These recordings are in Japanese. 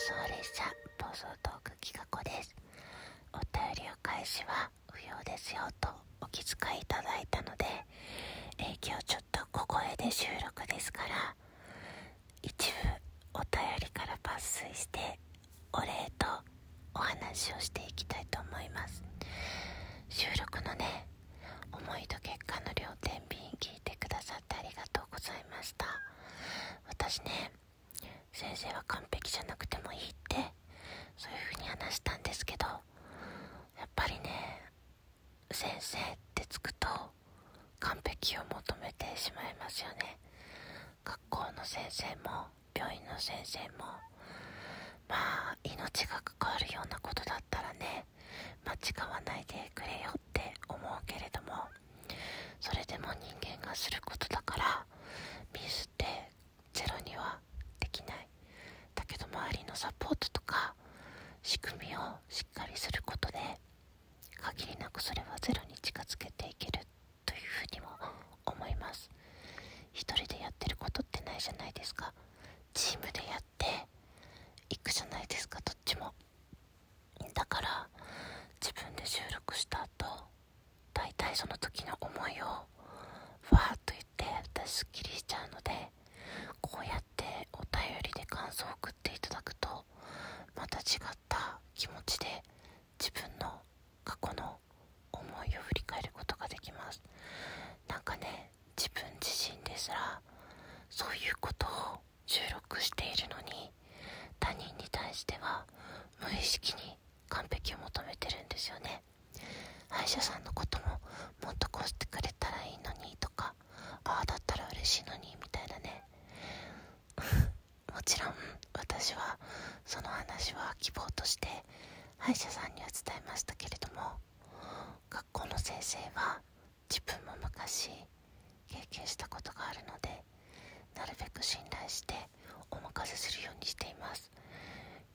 送列車暴走トーク企画です。お便りお返しは不要ですよとお気遣いいただいたので、えー、今日ちょっと小声で収録ですから一部お便りから抜粋してお礼とお話をしていきたいと思います。収録のね思いと結果の両天秤聞いてくださってありがとうございました私ね先生は完璧じゃなくてもいいってそういう風に話したんですけどやっぱりね先生ってつくと完璧を求めてしまいますよね。学校の先生も病院の先生もまあ命が関わるようなことだったらね間違わないでくれよって思うけれどもそれでも人間がすることだからミスってゼロにはできないだけど周りのサポートとか仕組みをしっかりすることで限りなくそれはゼロに近づけていけるというふうにも思います。一人でやってることってないじゃないですか。チームでやっていくじゃないですかどっちもだから自分で収録した後大体その時の思いをわーっと言って私すっきりしちゃうのでこうやってお便りで感想を送っていただくとまた違った気持ちで自分の過去の思いを振り返ることができますなんかね自分自身ですらそういうことを収録しているのに他人に対しては無意識に完璧を求めてるんですよね。歯医者さんのことももっとこうしてくれたらいいのにとかああだったら嬉しいのにみたいなね。もちろん私はその話は希望として歯医者さんには伝えましたけれども学校の先生は自分も昔経験したことがあるのでなるべく信頼してお任せするようにしています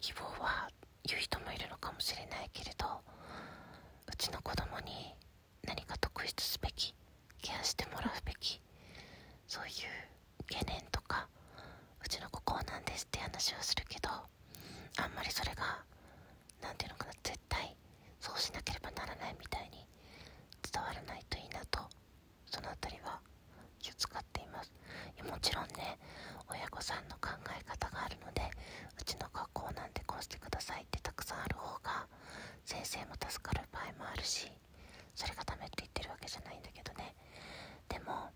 希望は言う人もいるのかもしれないけれどうちの子供に何か特筆すべきケアしてもらうべきそういう懸念とかうちの子こうなんですって話をするけどあんまりそれが何ていうのかな絶対そうしなければならないみたいに伝わらないといいなとその辺りは気を使っています。いやもちろんね親御さんの考え方があるのでうちの学校なんでこうしてくださいってたくさんある方が先生も助かる場合もあるしそれがダメって言ってるわけじゃないんだけどねでも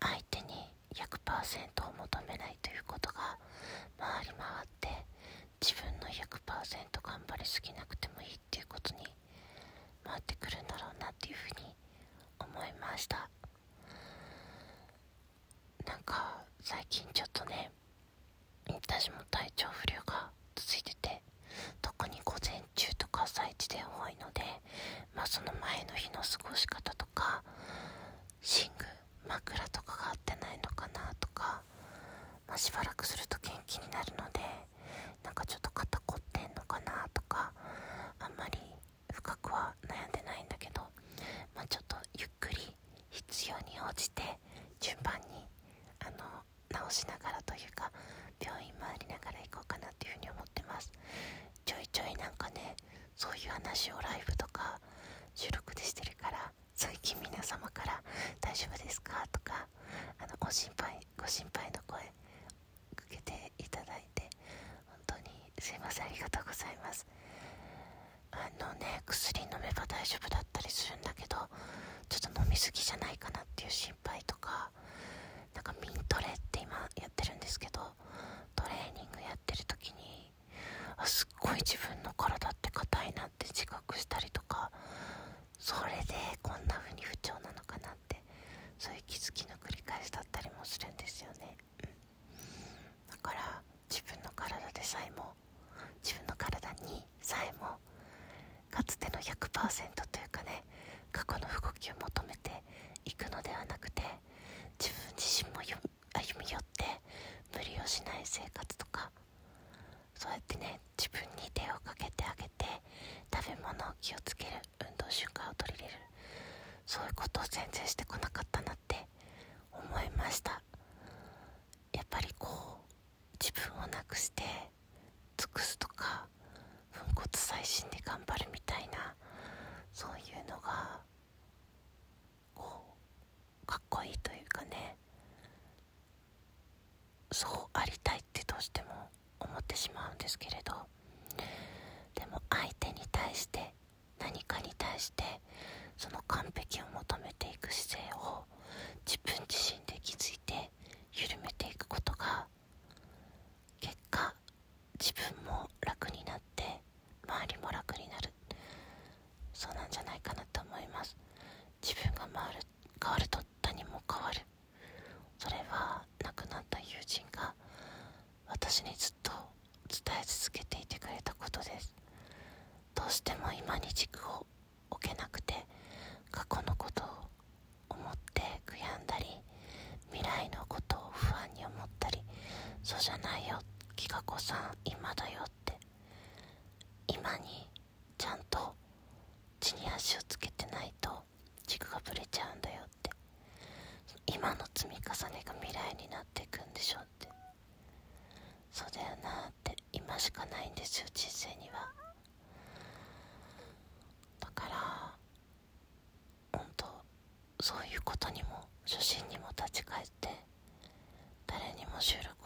相手に100%を求めないということが回り回って自分の100%頑張りすぎなくてもいいっていうことに回ってくるんだろうなっていうふうに思いました。なんか最近ちょっとね私も体調不良が続いてて特に午前中とか朝一で多いのでまあその前の日の過ごし方とか寝具枕とかが合ってないのかなとか、まあ、しばらくすると元気になるのでなんかちょっと肩凝ってんのかなとかあんまり深くは悩んでないんだけど、まあ、ちょっとゆっくり必要に応じて順番にあの直しながらというか病院回りながら行こうかなっていうふうに思ってます。ちょいちょいなんかねそういう話をライブとか収録でしてるから最近皆様から「大丈夫ですか?」とかあのご心配ご心配の声かけていただいて本当にすいません。ありがとうございます。あのね薬飲めば大丈夫だったりするんだけどちょっと飲みすぎじゃないかなっていう心配とかなんかミントレって今やってるんですけどトレーニングやってる時にあすっごい自分の体って硬いなって自覚したりとかそれでこんな風に不調なのかなってそういう気づきの繰り返しだったりもするんですよね、うん、だから自分の体でさえも自分の体にさえもかつての100%というかね過去の動きを求めていくのではなくて自分自身も歩み寄って無理をしない生活とかそうやってね自分に手をかけてあげて食べ物を気をつける運動習慣を取り入れるそういうことを全然してこなかったなって思いました。やっぱりこう自分をなくして尽くすとか粉骨細心で頑張るみたいなそういうのがこうかっこいいというかねそうありたいってどうしても思ってしまうんですけれど。でも相手に対して何かに対してその完璧を求めていく姿勢を自分自身で気づいて緩めていくことが結果自分も楽になって周りも楽になる。そうなんじゃないかなと思います。自分が回る変わると何も変わる。それは亡くなった友人が私にずっと伝え続けていてくれたことです。どうしても今に軸を置けなくて過去のことを思って悔やんだり未来のことを不安に思ったりそうじゃないよきかこさん今だよって今にちゃんと地に足をつけてないと軸がぶれちゃうんだよって今の積み重ねが未来になっていくんでしょってそうって。しかないんですよ人生には。だから本当そういうことにも初心にも立ち返って誰にも収録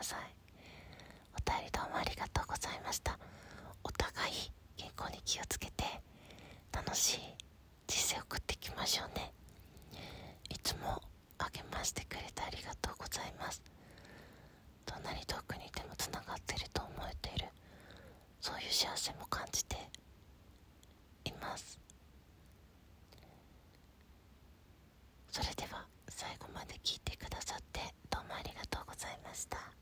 ださい。お便りどうもありがとうございました。お互い健康に気をつけて楽しい人生を送っていきましょうね。いつも励ましてくれてありがとうございます。どんなに遠くにいてもつながってると思えている。そういう幸せも感じています。それでは最後まで聞いてくださってどうもありがとうございました。